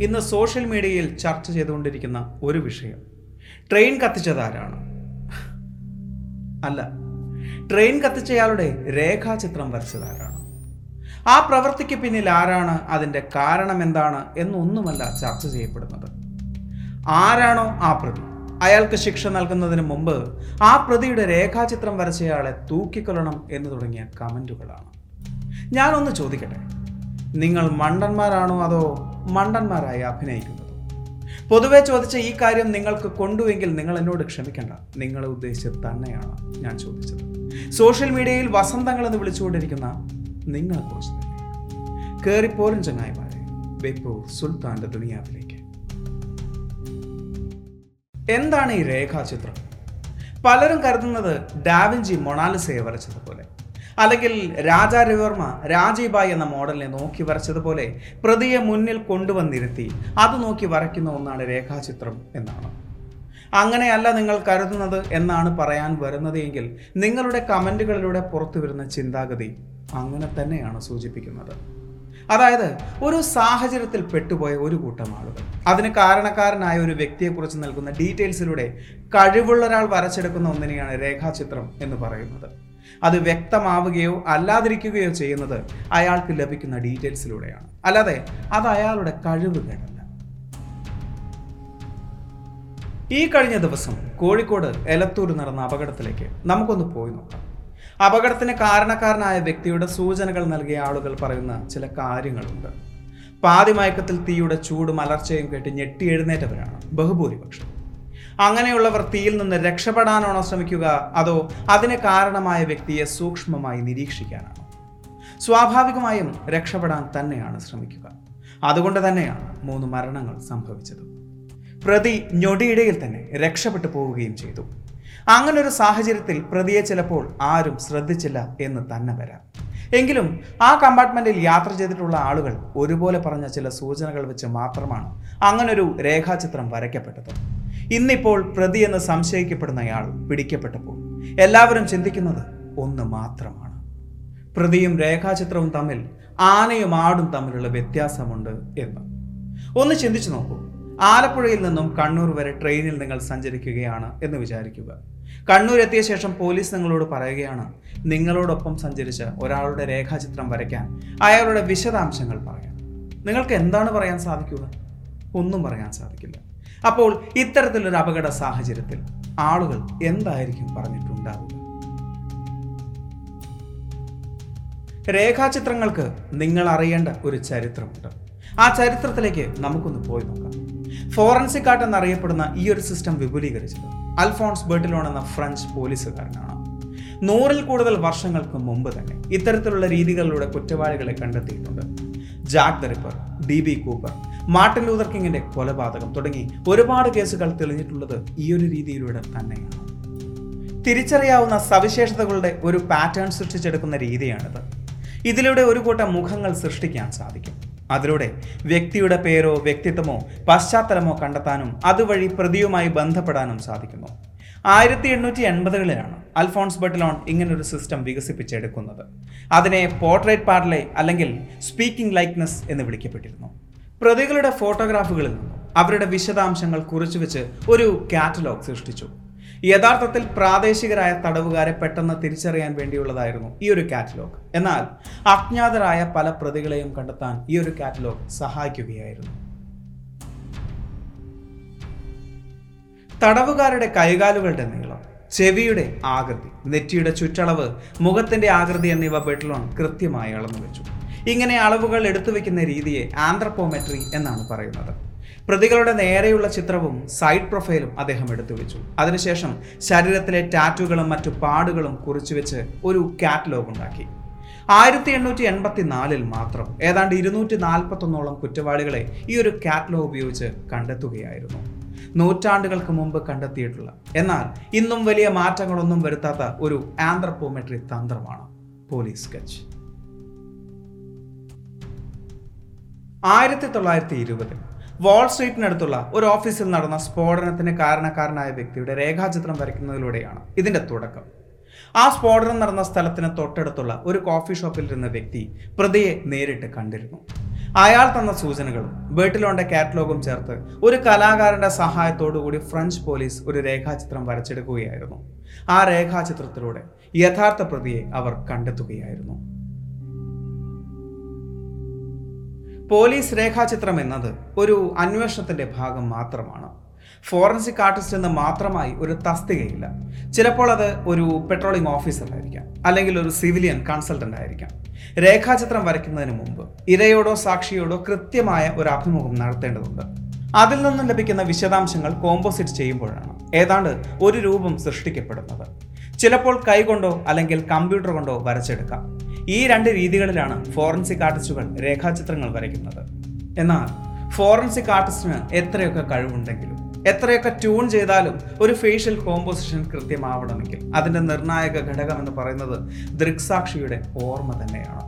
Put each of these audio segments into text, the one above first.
ഇന്ന് സോഷ്യൽ മീഡിയയിൽ ചർച്ച ചെയ്തുകൊണ്ടിരിക്കുന്ന ഒരു വിഷയം. ട്രെയിൻ കത്തിച്ചത് ആരാണ്? അല്ല ട്രെയിൻ കത്തിച്ചയാളുടെ രേഖാചിത്രം വരച്ചതാരാണ് ആ പ്രവൃത്തിക്ക് പിന്നിൽ ആരാണ്? അതിന്റെ കാരണം എന്താണ്? എന്നൊന്നുമല്ല ചർച്ച ചെയ്യപ്പെടുന്നത്. ആരാണോ ആ പ്രതി? അയാൾക്ക് ശിക്ഷ നൽകുന്നതിന് മുമ്പ് ആ പ്രതിയുടെ രേഖാചിത്രം വരച്ചയാളെ തൂക്കിക്കൊല്ലണം എന്ന് തുടങ്ങിയ കമന്റുകളാണ് ഞാനൊന്ന് ചോദിക്കട്ടെ നിങ്ങൾ മണ്ടന്മാരാണോ അതോ മണ്ടന്മാരായി അഭിനയിക്കുന്നത്. പൊതുവെ ചോദിച്ച ഈ കാര്യം നിങ്ങൾക്ക് കൊണ്ടുവെങ്കിൽ നിങ്ങൾ എന്നോട് ക്ഷമിക്കണ്ട. നിങ്ങളെ ഉദ്ദേശിച്ച് തന്നെയാണ് ഞാൻ ചോദിച്ചത്. സോഷ്യൽ മീഡിയയിൽ വസന്തങ്ങൾ എന്ന് വിളിച്ചുകൊണ്ടിരിക്കുന്ന നിങ്ങളെ കുറിച്ച് തന്നെ. കയറിപ്പോരും ചങ്ങായിമാരെ. വെപ്പു സുൽത്താന്റെ ദുനിയാവിലേക്ക്. എന്താണ് ഈ രേഖാചിത്രം? പലരും കരുതുന്നത് ഡാവിഞ്ചി മൊണാലിസയെ വരച്ചതുപോലെ. അല്ലെങ്കിൽ രാജാ രവിവർമ്മ രാജീബായി എന്ന മോഡലിനെ നോക്കി വരച്ചതുപോലെ പ്രതിയെ മുന്നിൽ കൊണ്ടുവന്നിരുത്തി അത് നോക്കി വരയ്ക്കുന്ന ഒന്നാണ് രേഖാചിത്രം എന്നാണ്. അങ്ങനെയല്ല നിങ്ങൾ കരുതുന്നത് എന്നാണ് പറയാൻ വരുന്നത് എങ്കിൽ നിങ്ങളുടെ കമന്റുകളിലൂടെ പുറത്തു വരുന്ന ചിന്താഗതി അങ്ങനെ തന്നെയാണ് സൂചിപ്പിക്കുന്നത്. അതായത് ഒരു സാഹചര്യത്തിൽ പെട്ടുപോയ ഒരു കൂട്ടം ആളുകൾ. അതിന് കാരണക്കാരനായ ഒരു വ്യക്തിയെക്കുറിച്ച് നൽകുന്ന ഡീറ്റെയിൽസിലൂടെ കഴിവുള്ള ഒരാൾ വരച്ചെടുക്കുന്ന ഒന്നിനെയാണ് രേഖാചിത്രം എന്ന് പറയുന്നത്. അത് വ്യക്തമാവുകയോ അല്ലാതിരിക്കുകയോ ചെയ്യുന്നത് അയാൾക്ക് ലഭിക്കുന്ന ഡീറ്റെയിൽസിലൂടെയാണ്. അല്ലാതെ അത് അയാളുടെ കഴിവ് ഈ കഴിഞ്ഞ ദിവസം കോഴിക്കോട് എലത്തൂർ നടന്ന അപകടത്തിലേക്ക് നമുക്കൊന്ന് പോയി നോക്കാം. അപകടത്തിന് കാരണക്കാരനായ വ്യക്തിയുടെ സൂചനകൾ നൽകിയ ആളുകൾ പറയുന്ന ചില കാര്യങ്ങളുണ്ട്. പാതിമയക്കത്തിൽ തീയുടെ ചൂടും അലർച്ചയും കേട്ട് ഞെട്ടി എഴുന്നേറ്റവരാണ് ബഹുഭൂരിപക്ഷം. അങ്ങനെയുള്ളവർ തീയിൽ നിന്ന് രക്ഷപ്പെടാനാണോ ശ്രമിക്കുക? അതോ അതിന് കാരണമായ വ്യക്തിയെ സൂക്ഷ്മമായി നിരീക്ഷിക്കാനാണോ? സ്വാഭാവികമായും രക്ഷപ്പെടാൻ തന്നെയാണ് ശ്രമിക്കുക. അതുകൊണ്ട് തന്നെയാണ് മൂന്ന് മരണങ്ങൾ സംഭവിച്ചത്. പ്രതി ഞൊടിയിടയിൽ തന്നെ രക്ഷപ്പെട്ടു പോവുകയും ചെയ്തു. അങ്ങനൊരു സാഹചര്യത്തിൽ പ്രതിയെ ചിലപ്പോൾ ആരും ശ്രദ്ധിച്ചില്ല എന്ന് തന്നെ വരാം. എങ്കിലും ആ കമ്പാർട്ട്മെന്റിൽ യാത്ര ചെയ്തിട്ടുള്ള ആളുകൾ ഒരുപോലെ പറഞ്ഞ ചില സൂചനകൾ വെച്ച് മാത്രമാണ് അങ്ങനൊരു രേഖാചിത്രം വരയ്ക്കപ്പെട്ടത്. ഇന്നിപ്പോൾ പ്രതി എന്ന് സംശയിക്കപ്പെടുന്നയാൾ പിടിക്കപ്പെട്ടപ്പോൾ എല്ലാവരും ചിന്തിക്കുന്നത് ഒന്ന് മാത്രമാണ്. പ്രതിയും രേഖാചിത്രവും തമ്മിൽ ആനയും ആടും തമ്മിലുള്ള വ്യത്യാസമുണ്ട് എന്ന്. ഒന്ന് ചിന്തിച്ചു നോക്കൂ. ആലപ്പുഴയിൽ നിന്നും കണ്ണൂർ വരെ ട്രെയിനിൽ നിങ്ങൾ സഞ്ചരിക്കുകയാണ് എന്ന് വിചാരിക്കുക. കണ്ണൂർ എത്തിയ ശേഷം പോലീസ് നിങ്ങളോട് പറയുകയാണ് നിങ്ങളോടൊപ്പം സഞ്ചരിച്ച ഒരാളുടെ രേഖാചിത്രം വരയ്ക്കാൻ അയാളുടെ വിശദാംശങ്ങൾ പറയാം. നിങ്ങൾക്ക് എന്താണ് പറയാൻ സാധിക്കുക? ഒന്നും പറയാൻ സാധിക്കില്ല. അപ്പോൾ ഇത്തരത്തിലൊരു അപകട സാഹചര്യത്തിൽ ആളുകൾ എന്തായിരിക്കും പറഞ്ഞിട്ടുണ്ടാവുക? രേഖാചിത്രങ്ങൾക്ക് നിങ്ങൾ അറിയേണ്ട ഒരു ചരിത്രമുണ്ട്. ആ ചരിത്രത്തിലേക്ക് നമുക്കൊന്ന് പോയി നോക്കാം. ഫോറൻസിക് ആർട്ട് എന്നറിയപ്പെടുന്ന ഈ ഒരു സിസ്റ്റം വിപുലീകരിച്ചത് അൽഫോൺസ് ബെർട്ടിലോൺ എന്ന ഫ്രഞ്ച് പോലീസുകാരനാണ്. നൂറിൽ കൂടുതൽ വർഷങ്ങൾക്ക് മുമ്പ് തന്നെ ഇത്തരത്തിലുള്ള രീതികളിലൂടെ കുറ്റവാളികളെ കണ്ടെത്തിയിട്ടുണ്ട്. Jack the Ripper D B Cooper Martin Luther കിങ്ങിന്റെ കൊലപാതകം തുടങ്ങി ഒരുപാട് കേസുകൾ തെളിഞ്ഞിട്ടുള്ളത് ഒരു രീതിയിലൂടെ തന്നെയാണ്. തിരിച്ചറിയാവുന്ന സവിശേഷതകളുടെ ഒരു പാറ്റേൺ സൃഷ്ടിച്ചെടുക്കുന്ന രീതിയാണിത്. ഇതിലൂടെ ഒരു കൂട്ടം മുഖങ്ങൾ സൃഷ്ടിക്കാൻ സാധിക്കും. അതിലൂടെ വ്യക്തിയുടെ പേരോ വ്യക്തിത്വമോ പശ്ചാത്തലമോ കണ്ടെത്താനും അതുവഴി പ്രതിയുമായി ബന്ധപ്പെടാനും സാധിക്കുന്നു. ആയിരത്തി എണ്ണൂറ്റി എൺപതുകളിലാണ് അൽഫോൺസ് ബട്ടലോൺ ഇങ്ങനൊരു സിസ്റ്റം വികസിപ്പിച്ചെടുക്കുന്നത്. അതിനെ പോർട്രേറ്റ് പാർലെ അല്ലെങ്കിൽ സ്പീക്കിംഗ് ലൈക്ക്നെസ് എന്ന് വിളിക്കപ്പെട്ടിരുന്നു. പ്രതികളുടെ ഫോട്ടോഗ്രാഫുകളിൽ നിന്നും അവരുടെ വിശദാംശങ്ങൾ കുറിച്ചു വെച്ച് ഒരു കാറ്റലോഗ് സൃഷ്ടിച്ചു. യഥാർത്ഥത്തിൽ പ്രാദേശികരായ തടവുകാരെ പെട്ടെന്ന് തിരിച്ചറിയാൻ വേണ്ടിയുള്ളതായിരുന്നു ഈ ഒരു കാറ്റലോഗ്. എന്നാൽ അജ്ഞാതരായ പല പ്രതികളെയും കണ്ടെത്താൻ ഈ ഒരു കാറ്റലോഗ് സഹായിക്കുകയായിരുന്നു. തടവുകാരുടെ കൈകാലുകളുടെ നീളം ചെവിയുടെ ആകൃതി നെറ്റിയുടെ ചുറ്റളവ് മുഖത്തിന്റെ ആകൃതി എന്നിവ ബെട്ലോൺ കൃത്യമായി അളന്നു വെച്ചു ഇങ്ങനെ അളവുകൾ എടുത്തു വെക്കുന്ന രീതിയെ ആന്ത്രപ്പോമെട്രി എന്നാണ് പറയുന്നത്. പ്രതികളുടെ നേരെയുള്ള ചിത്രവും സൈഡ് പ്രൊഫൈലും അദ്ദേഹം എടുത്തു വെച്ചു. അതിനുശേഷം ശരീരത്തിലെ ടാറ്റുകളും മറ്റു പാടുകളും കുറിച്ചു വെച്ച് ഒരു കാറ്റലോഗ് ഉണ്ടാക്കി. ആയിരത്തി എണ്ണൂറ്റി എൺപത്തി നാലിൽ മാത്രം ഏതാണ്ട് ഇരുന്നൂറ്റി നാൽപ്പത്തൊന്നോളം കുറ്റവാളികളെ ഈ ഒരു കാറ്റലോഗ് ഉപയോഗിച്ച് കണ്ടെത്തുകയായിരുന്നു. നൂറ്റാണ്ടുകൾക്ക് മുമ്പ് കണ്ടെത്തിയിട്ടുള്ള. എന്നാൽ ഇന്നും വലിയ മാറ്റങ്ങളൊന്നും വരുത്താത്ത ഒരു ആന്ത്രപ്പോമെട്രി തന്ത്രമാണ് പോലീസ് സ്കെച്ച്. ആയിരത്തി തൊള്ളായിരത്തി ഇരുപതിൽ വാൾ സ്ട്രീറ്റിനടുത്തുള്ള ഒരു ഓഫീസിൽ നടന്ന സ്ഫോടനത്തിന് കാരണക്കാരനായ വ്യക്തിയുടെ രേഖാചിത്രം വരയ്ക്കുന്നതിലൂടെയാണ് ഇതിന്റെ തുടക്കം. ആ സ്ഫോടനം നടന്ന സ്ഥലത്തിന് തൊട്ടടുത്തുള്ള ഒരു കോഫി ഷോപ്പിൽ ഇരുന്ന വ്യക്തി പ്രതിയെ നേരിട്ട് കണ്ടിരുന്നു. അയാൾ തന്ന സൂചനകളും വീട്ടിലോണ്ട കാറ്റലോഗും ചേർത്ത് ഒരു കലാകാരന്റെ സഹായത്തോടുകൂടി ഫ്രഞ്ച് പോലീസ് ഒരു രേഖാചിത്രം വരച്ചെടുക്കുകയായിരുന്നു. ആ രേഖാചിത്രത്തിലൂടെ യഥാർത്ഥ പ്രതിയെ അവർ കണ്ടെത്തുകയായിരുന്നു. പോലീസ് രേഖാചിത്രം എന്നത് ഒരു അന്വേഷണത്തിന്റെ ഭാഗം മാത്രമാണ്. ഫോറൻസിക് ആർട്ടിസ്റ്റ് എന്ന് മാത്രമായി ഒരു തസ്തികയില്ല. ചിലപ്പോൾ അത് ഒരു പെട്രോളിംഗ് ഓഫീസറായിരിക്കാം അല്ലെങ്കിൽ ഒരു സിവിലിയൻ കൺസൾട്ടന്റ് ആയിരിക്കാം. രേഖാചിത്രം വരയ്ക്കുന്നതിന് മുമ്പ് ഇരയോടോ സാക്ഷിയോടോ കൃത്യമായ ഒരു അഭിമുഖം നടത്തേണ്ടതുണ്ട്. അതിൽ നിന്നും ലഭിക്കുന്ന വിശദാംശങ്ങൾ കോമ്പോസിറ്റ് ചെയ്യുമ്പോഴാണ് ഏതാണ്ട് ഒരു രൂപം സൃഷ്ടിക്കപ്പെടുന്നത്. ചിലപ്പോൾ കൈകൊണ്ടോ അല്ലെങ്കിൽ കമ്പ്യൂട്ടർ കൊണ്ടോ വരച്ചെടുക്കാം. ഈ രണ്ട് രീതികളിലാണ് ഫോറൻസിക് ആർട്ടിസ്റ്റുകൾ രേഖാചിത്രങ്ങൾ വരയ്ക്കുന്നത്. എന്നാൽ ഫോറൻസിക് ആർട്ടിസ്റ്റിന് എത്രയൊക്കെ കഴിവുണ്ടെങ്കിലും എത്രയൊക്കെ ട്യൂൺ ചെയ്താലും ഒരു ഫേഷ്യൽ കോമ്പോസിഷൻ കൃത്യമാവണമെങ്കിൽ അതിന്റെ നിർണായക ഘടകം എന്ന് പറയുന്നത് ദൃക്സാക്ഷിയുടെ ഓർമ്മ തന്നെയാണ്.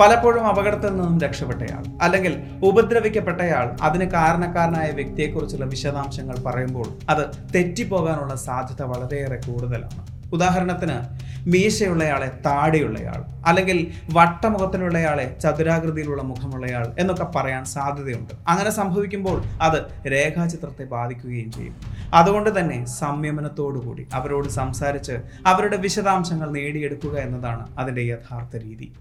പലപ്പോഴും അപകടത്തിൽ നിന്നും രക്ഷപ്പെട്ടയാൾ അല്ലെങ്കിൽ ഉപദ്രവിക്കപ്പെട്ടയാൾ അതിന് കാരണക്കാരനായ വ്യക്തിയെക്കുറിച്ചുള്ള വിശദാംശങ്ങൾ പറയുമ്പോൾ അത് തെറ്റിപ്പോകാനുള്ള സാധ്യത വളരെയേറെ കൂടുതലാണ്. ഉദാഹരണത്തിന് മീശയുള്ളയാളെ താടിയുള്ളയാൾ അല്ലെങ്കിൽ വട്ടമുഖത്തിലുള്ളയാളെ ചതുരാകൃതിയിലുള്ള മുഖമുള്ളയാൾ എന്നൊക്കെ പറയാൻ സാധ്യതയുണ്ട്. അങ്ങനെ സംഭവിക്കുമ്പോൾ അത് രേഖാചിത്രത്തെ ബാധിക്കുകയും ചെയ്യും. അതുകൊണ്ട് തന്നെ സംയമനത്തോടുകൂടി അവരോട് സംസാരിച്ച് അവരുടെ വിശദാംശങ്ങൾ നേടിയെടുക്കുക എന്നതാണ് അതിന്റെ യഥാർത്ഥ രീതി.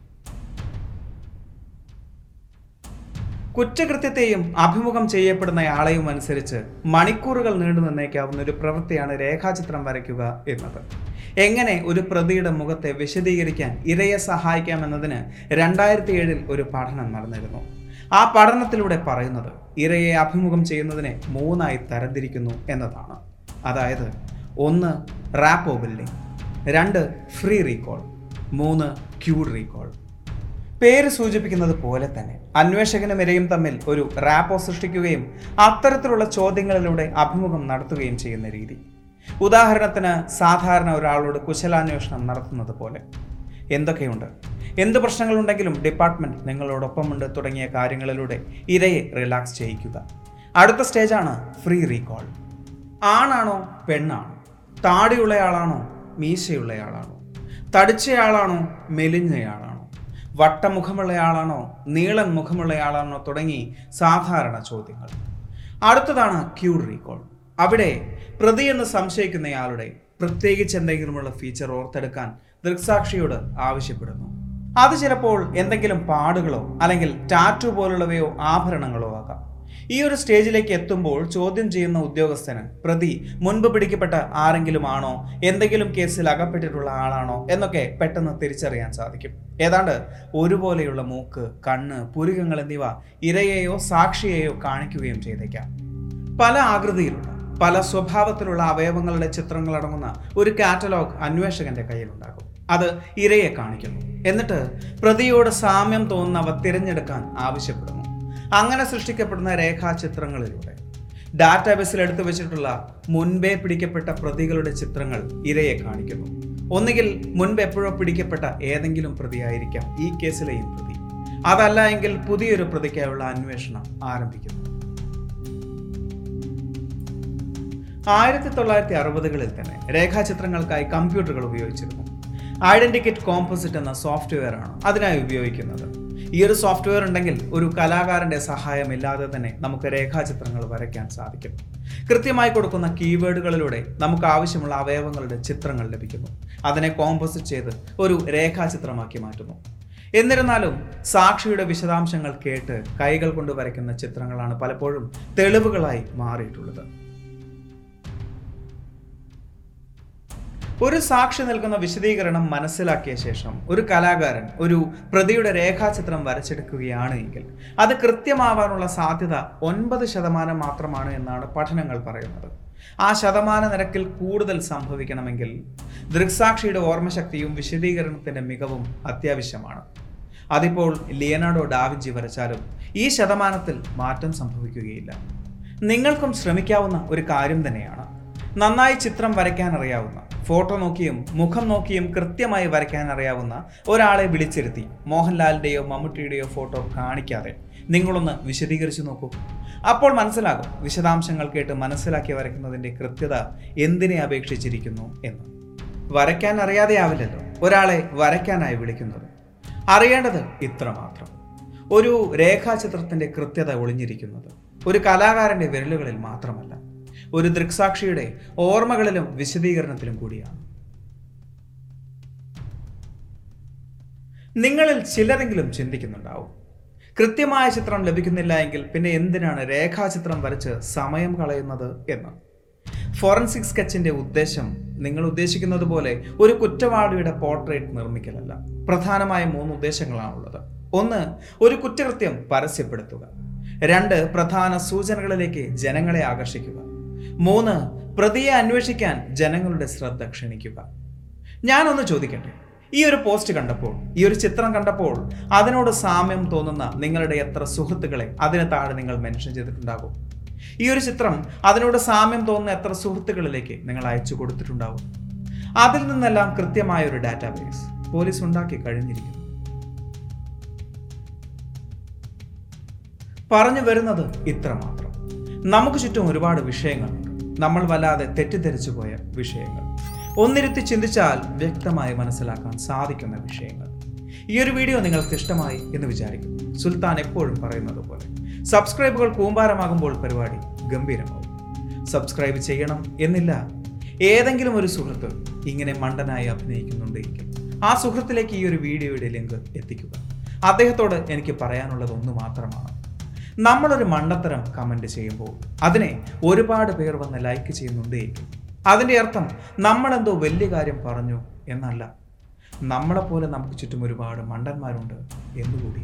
കുറ്റകൃത്യത്തെയും അഭിമുഖം ചെയ്യപ്പെടുന്നയാളെയും അനുസരിച്ച് മണിക്കൂറുകൾ നീണ്ടു നിന്നേക്കാവുന്ന ഒരു പ്രവൃത്തിയാണ് രേഖാചിത്രം വരയ്ക്കുക എന്നത്. എങ്ങനെ ഒരു പ്രതിയുടെ മുഖത്തെ വിശദീകരിക്കാൻ ഇരയെ സഹായിക്കാമെന്നതിന് രണ്ടായിരത്തി ഏഴിൽ ഒരു പഠനം നടന്നിരുന്നു. ആ പഠനത്തിലൂടെ പറയുന്നത് ഇരയെ അഭിമുഖം ചെയ്യുന്നതിനെ മൂന്നായി തരംതിരിക്കുന്നു എന്നതാണ്. അതായത് ഒന്ന് റാപ്പോ ബിൽഡിംഗ് രണ്ട് ഫ്രീ റീകോൾ മൂന്ന് ക്യൂഡ് റീകോൾ പേര് സൂചിപ്പിക്കുന്നത് പോലെ തന്നെ അന്വേഷകനും ഇരയും തമ്മിൽ ഒരു റാപ്പോ സൃഷ്ടിക്കുകയും അത്തരത്തിലുള്ള ചോദ്യങ്ങളിലൂടെ അഭിമുഖം നടത്തുകയും ചെയ്യുന്ന രീതി. ഉദാഹരണത്തിന് സാധാരണ ഒരാളോട് കുശലാന്വേഷണം നടത്തുന്നത് പോലെ. എന്തൊക്കെയുണ്ട്? എന്ത് പ്രശ്നങ്ങളുണ്ടെങ്കിലും ഡിപ്പാർട്ട്മെന്റ് നിങ്ങളോടൊപ്പമുണ്ട് തുടങ്ങിയ കാര്യങ്ങളിലൂടെ ഇരയെ റിലാക്സ് ചെയ്യിക്കുക. അടുത്ത സ്റ്റേജാണ് ഫ്രീ റീകോൾ ആണാണോ പെണ്ണാണോ? താടിയുള്ളയാളാണോ മീശയുള്ളയാളാണോ? തടിച്ചയാളാണോ മെലിഞ്ഞയാളാണോ? വട്ടമുഖമുള്ളയാളാണോ നീളൻ മുഖമുള്ളയാളാണോ തുടങ്ങി സാധാരണ ചോദ്യങ്ങൾ. അടുത്തതാണ് ക്യൂർ റീകോൾ അവിടെ പ്രതി എന്ന് സംശയിക്കുന്നയാളുടെ പ്രത്യേകിച്ച് എന്തെങ്കിലുമുള്ള ഫീച്ചർ ഓർത്തെടുക്കാൻ ദൃക്സാക്ഷിയോട് ആവശ്യപ്പെടുന്നു. അത് ചിലപ്പോൾ എന്തെങ്കിലും പാടുകളോ അല്ലെങ്കിൽ ടാറ്റു പോലുള്ളവയോ ആഭരണങ്ങളോ ആകാം. ഈ ഒരു സ്റ്റേജിലേക്ക് എത്തുമ്പോൾ ചോദ്യം ചെയ്യുന്ന ഉദ്യോഗസ്ഥന് പ്രതി മുൻപ് പിടിക്കപ്പെട്ട ആരെങ്കിലും ആണോ എന്തെങ്കിലും കേസിൽ അകപ്പെട്ടിട്ടുള്ള ആളാണോ എന്നൊക്കെ പെട്ടെന്ന് തിരിച്ചറിയാൻ സാധിക്കും. ഏതാണ്ട് ഒരുപോലെയുള്ള മൂക്ക് കണ്ണ് പുരുകങ്ങൾ എന്നിവ ഇരയെയോ സാക്ഷിയെയോ കാണിക്കുകയും ചെയ്തേക്കാം. പല ആകൃതിയിലുള്ള പല സ്വഭാവത്തിലുള്ള അവയവങ്ങളുടെ ചിത്രങ്ങൾ അടങ്ങുന്ന ഒരു കാറ്റലോഗ് അന്വേഷകന്റെ കയ്യിലുണ്ടാകും. അത് ഇരയെ കാണിക്കുന്നു. എന്നിട്ട് പ്രതിയോട് സാമ്യം തോന്നുന്നവ തിരഞ്ഞെടുക്കാൻ ആവശ്യപ്പെടുന്നു. അങ്ങനെ സൃഷ്ടിക്കപ്പെടുന്ന രേഖാചിത്രങ്ങളിലൂടെ. ഡാറ്റാബേസിൽ എടുത്തു വെച്ചിട്ടുള്ള മുൻപേ പിടിക്കപ്പെട്ട പ്രതികളുടെ ചിത്രങ്ങൾ ഇരയെ കാണിക്കുന്നു. ഒന്നുകിൽ മുൻപ് എപ്പോഴോ പിടിക്കപ്പെട്ട ഏതെങ്കിലും പ്രതിയായിരിക്കാം ഈ കേസിലെയും പ്രതി. അതല്ല എങ്കിൽ പുതിയൊരു പ്രതിക്കായുള്ള അന്വേഷണം ആരംഭിക്കുന്നു. ആയിരത്തി തൊള്ളായിരത്തി അറുപതുകളിൽ തന്നെ രേഖാചിത്രങ്ങൾക്കായി കമ്പ്യൂട്ടറുകൾ ഉപയോഗിച്ചിരുന്നു. ഐഡന്റിക്കറ്റ് കോമ്പോസിറ്റ് എന്ന സോഫ്റ്റ്വെയർ ആണ് അതിനായി ഉപയോഗിക്കുന്നത്. ഈ ഒരു സോഫ്റ്റ്വെയർ ഉണ്ടെങ്കിൽ ഒരു കലാകാരന്റെ സഹായമില്ലാതെ തന്നെ നമുക്ക് രേഖാചിത്രങ്ങൾ വരയ്ക്കാൻ സാധിക്കും. കൃത്യമായി കൊടുക്കുന്ന കീവേഡുകളിലൂടെ നമുക്ക് ആവശ്യമുള്ള അവയവങ്ങളുടെ ചിത്രങ്ങൾ ലഭിക്കുന്നു. അതിനെ കോമ്പോസിറ്റ് ചെയ്ത് ഒരു രേഖാചിത്രമാക്കി മാറ്റുന്നു. എന്നിരുന്നാലും സാക്ഷിയുടെ വിശദാംശങ്ങൾ കേട്ട് കൈകൾ കൊണ്ട് വരയ്ക്കുന്ന ചിത്രങ്ങളാണ് പലപ്പോഴും തെളിവുകളായി മാറിയിട്ടുള്ളത്. ഒരു സാക്ഷി നൽകുന്ന വിശദീകരണം മനസ്സിലാക്കിയ ശേഷം ഒരു കലാകാരൻ ഒരു പ്രതിയുടെ രേഖാചിത്രം വരച്ചെടുക്കുകയാണ് എങ്കിൽ അത് കൃത്യമാവാനുള്ള സാധ്യത ഒൻപത് ശതമാനം മാത്രമാണ് എന്നാണ് പഠനങ്ങൾ പറയുന്നത്. ആ ശതമാന നിരക്കിൽ കൂടുതൽ സംഭവിക്കണമെങ്കിൽ ദൃക്സാക്ഷിയുടെ ഓർമ്മശക്തിയും വിശദീകരണത്തിന്റെ മികവും അത്യാവശ്യമാണ്. അതിപ്പോൾ ലിയനാർഡോ ഡാവിഞ്ചി വരച്ചാലും ഈ ശതമാനത്തിൽ മാറ്റം സംഭവിക്കുകയില്ല. നിങ്ങൾക്കും ശ്രമിക്കാവുന്ന ഒരു കാര്യം തന്നെയാണ്. നന്നായി ചിത്രം വരയ്ക്കാൻ അറിയാവുന്ന ഫോട്ടോ നോക്കിയും മുഖം നോക്കിയും കൃത്യമായി വരയ്ക്കാൻ അറിയാവുന്ന ഒരാളെ വിളിച്ചിരുത്തി മോഹൻലാലിന്റെയോ മമ്മൂട്ടിയുടെയോ ഫോട്ടോ കാണിക്കാതെ. നിങ്ങളൊന്ന് വിശദീകരിച്ചു നോക്കൂ. അപ്പോൾ മനസ്സിലാകും വിശദാംശങ്ങൾ കേട്ട് മനസ്സിലാക്കി വരയ്ക്കുന്നതിന്റെ കൃത്യത എന്തിനെ അപേക്ഷിച്ചിരിക്കുന്നു എന്ന്. വരയ്ക്കാൻ അറിയാതെയാവില്ലല്ലോ ഒരാളെ വരയ്ക്കാനായി വിളിക്കുന്നത്. അറിയേണ്ടത് ഇത്രമാത്രം ഒരു രേഖാചിത്രത്തിന്റെ കൃത്യത ഒളിഞ്ഞിരിക്കുന്നത് ഒരു കലാകാരന്റെ വിരലുകളിൽ മാത്രമല്ല. ഒരു ദൃക്സാക്ഷിയുടെ ഓർമ്മകളിലും വിശദീകരണത്തിലും കൂടിയാണ്. നിങ്ങളിൽ ചിലരെങ്കിലും ചിന്തിക്കുന്നുണ്ടാവും. കൃത്യമായ ചിത്രം ലഭിക്കുന്നില്ല എങ്കിൽ പിന്നെ എന്തിനാണ് രേഖാചിത്രം വരച്ച് സമയം കളയുന്നത് എന്ന്? ഫോറൻസിക് സ്കെച്ചിന്റെ ഉദ്ദേശം നിങ്ങൾ ഉദ്ദേശിക്കുന്നത് പോലെ ഒരു കുറ്റവാളിയുടെ പോർട്രേറ്റ് നിർമ്മിക്കലല്ല. പ്രധാനമായ മൂന്ന് ഉദ്ദേശങ്ങളാണുള്ളത്. ഒന്ന് ഒരു കുറ്റകൃത്യം പരസ്യപ്പെടുത്തുക. രണ്ട് പ്രധാന സൂചനകളിലേക്ക് ജനങ്ങളെ ആകർഷിക്കുക. മൂന്ന് പ്രതിയെ അന്വേഷിക്കാൻ ജനങ്ങളുടെ ശ്രദ്ധ ക്ഷണിക്കുക. ഞാനൊന്ന് ചോദിക്കട്ടെ ഈ ഒരു പോസ്റ്റ് കണ്ടപ്പോൾ ഈ ഒരു ചിത്രം കണ്ടപ്പോൾ അതിനോട് സാമ്യം തോന്നുന്ന നിങ്ങളുടെ എത്ര സുഹൃത്തുക്കളെ അതിന് താഴെ നിങ്ങൾ മെൻഷൻ ചെയ്തിട്ടുണ്ടാകും? ഈ ഒരു ചിത്രം അതിനോട് സാമ്യം തോന്നുന്ന എത്ര സുഹൃത്തുക്കളിലേക്ക് നിങ്ങൾ അയച്ചു കൊടുത്തിട്ടുണ്ടാവും അതിൽ നിന്നെല്ലാം കൃത്യമായ ഒരു ഡാറ്റാബേസ് പോലീസ് ഉണ്ടാക്കി കഴിഞ്ഞിരിക്കുന്നു. പറഞ്ഞു വരുന്നത് ഇത്ര മാത്രം. നമുക്ക് ചുറ്റും ഒരുപാട് വിഷയങ്ങളുണ്ട്. നമ്മൾ വല്ലാതെ തെറ്റിദ്ധരിച്ചു പോയ വിഷയങ്ങൾ. ഒന്നിരുത്തി ചിന്തിച്ചാൽ വ്യക്തമായി മനസ്സിലാക്കാൻ സാധിക്കുന്ന വിഷയങ്ങൾ. ഈ ഒരു വീഡിയോ നിങ്ങൾക്ക് ഇഷ്ടമായി എന്ന് വിചാരിക്കും സുൽത്താൻ എപ്പോഴും പറയുന്നത് പോലെ. സബ്സ്ക്രൈബുകൾ കൂമ്പാരമാകുമ്പോൾ പരിപാടി ഗംഭീരമാവും. സബ്സ്ക്രൈബ് ചെയ്യണം എന്നില്ല. ഏതെങ്കിലും ഒരു സുഹൃത്ത് ഇങ്ങനെ മണ്ടനായി അഭിനയിക്കുന്നുണ്ടെങ്കിൽ ആ സുഹൃത്തിലേക്ക് ഈ ഒരു വീഡിയോയുടെ ലിങ്ക് എത്തിക്കുക. അദ്ദേഹത്തോട് എനിക്ക് പറയാനുള്ളത് ഒന്ന് മാത്രമാണ്. നമ്മളൊരു മണ്ടത്തരം കമന്റ് ചെയ്യുമ്പോൾ അതിനെ ഒരുപാട് പേർ വന്ന് ലൈക്ക് ചെയ്യുന്നുണ്ടേ. അതിന്റെ അർത്ഥം നമ്മളെന്തോ വലിയ കാര്യം പറഞ്ഞു എന്നല്ല. നമ്മളെപ്പോലെ നമുക്ക് ചുറ്റും ഒരുപാട് മണ്ടന്മാരുണ്ട് എന്നുകൂടി.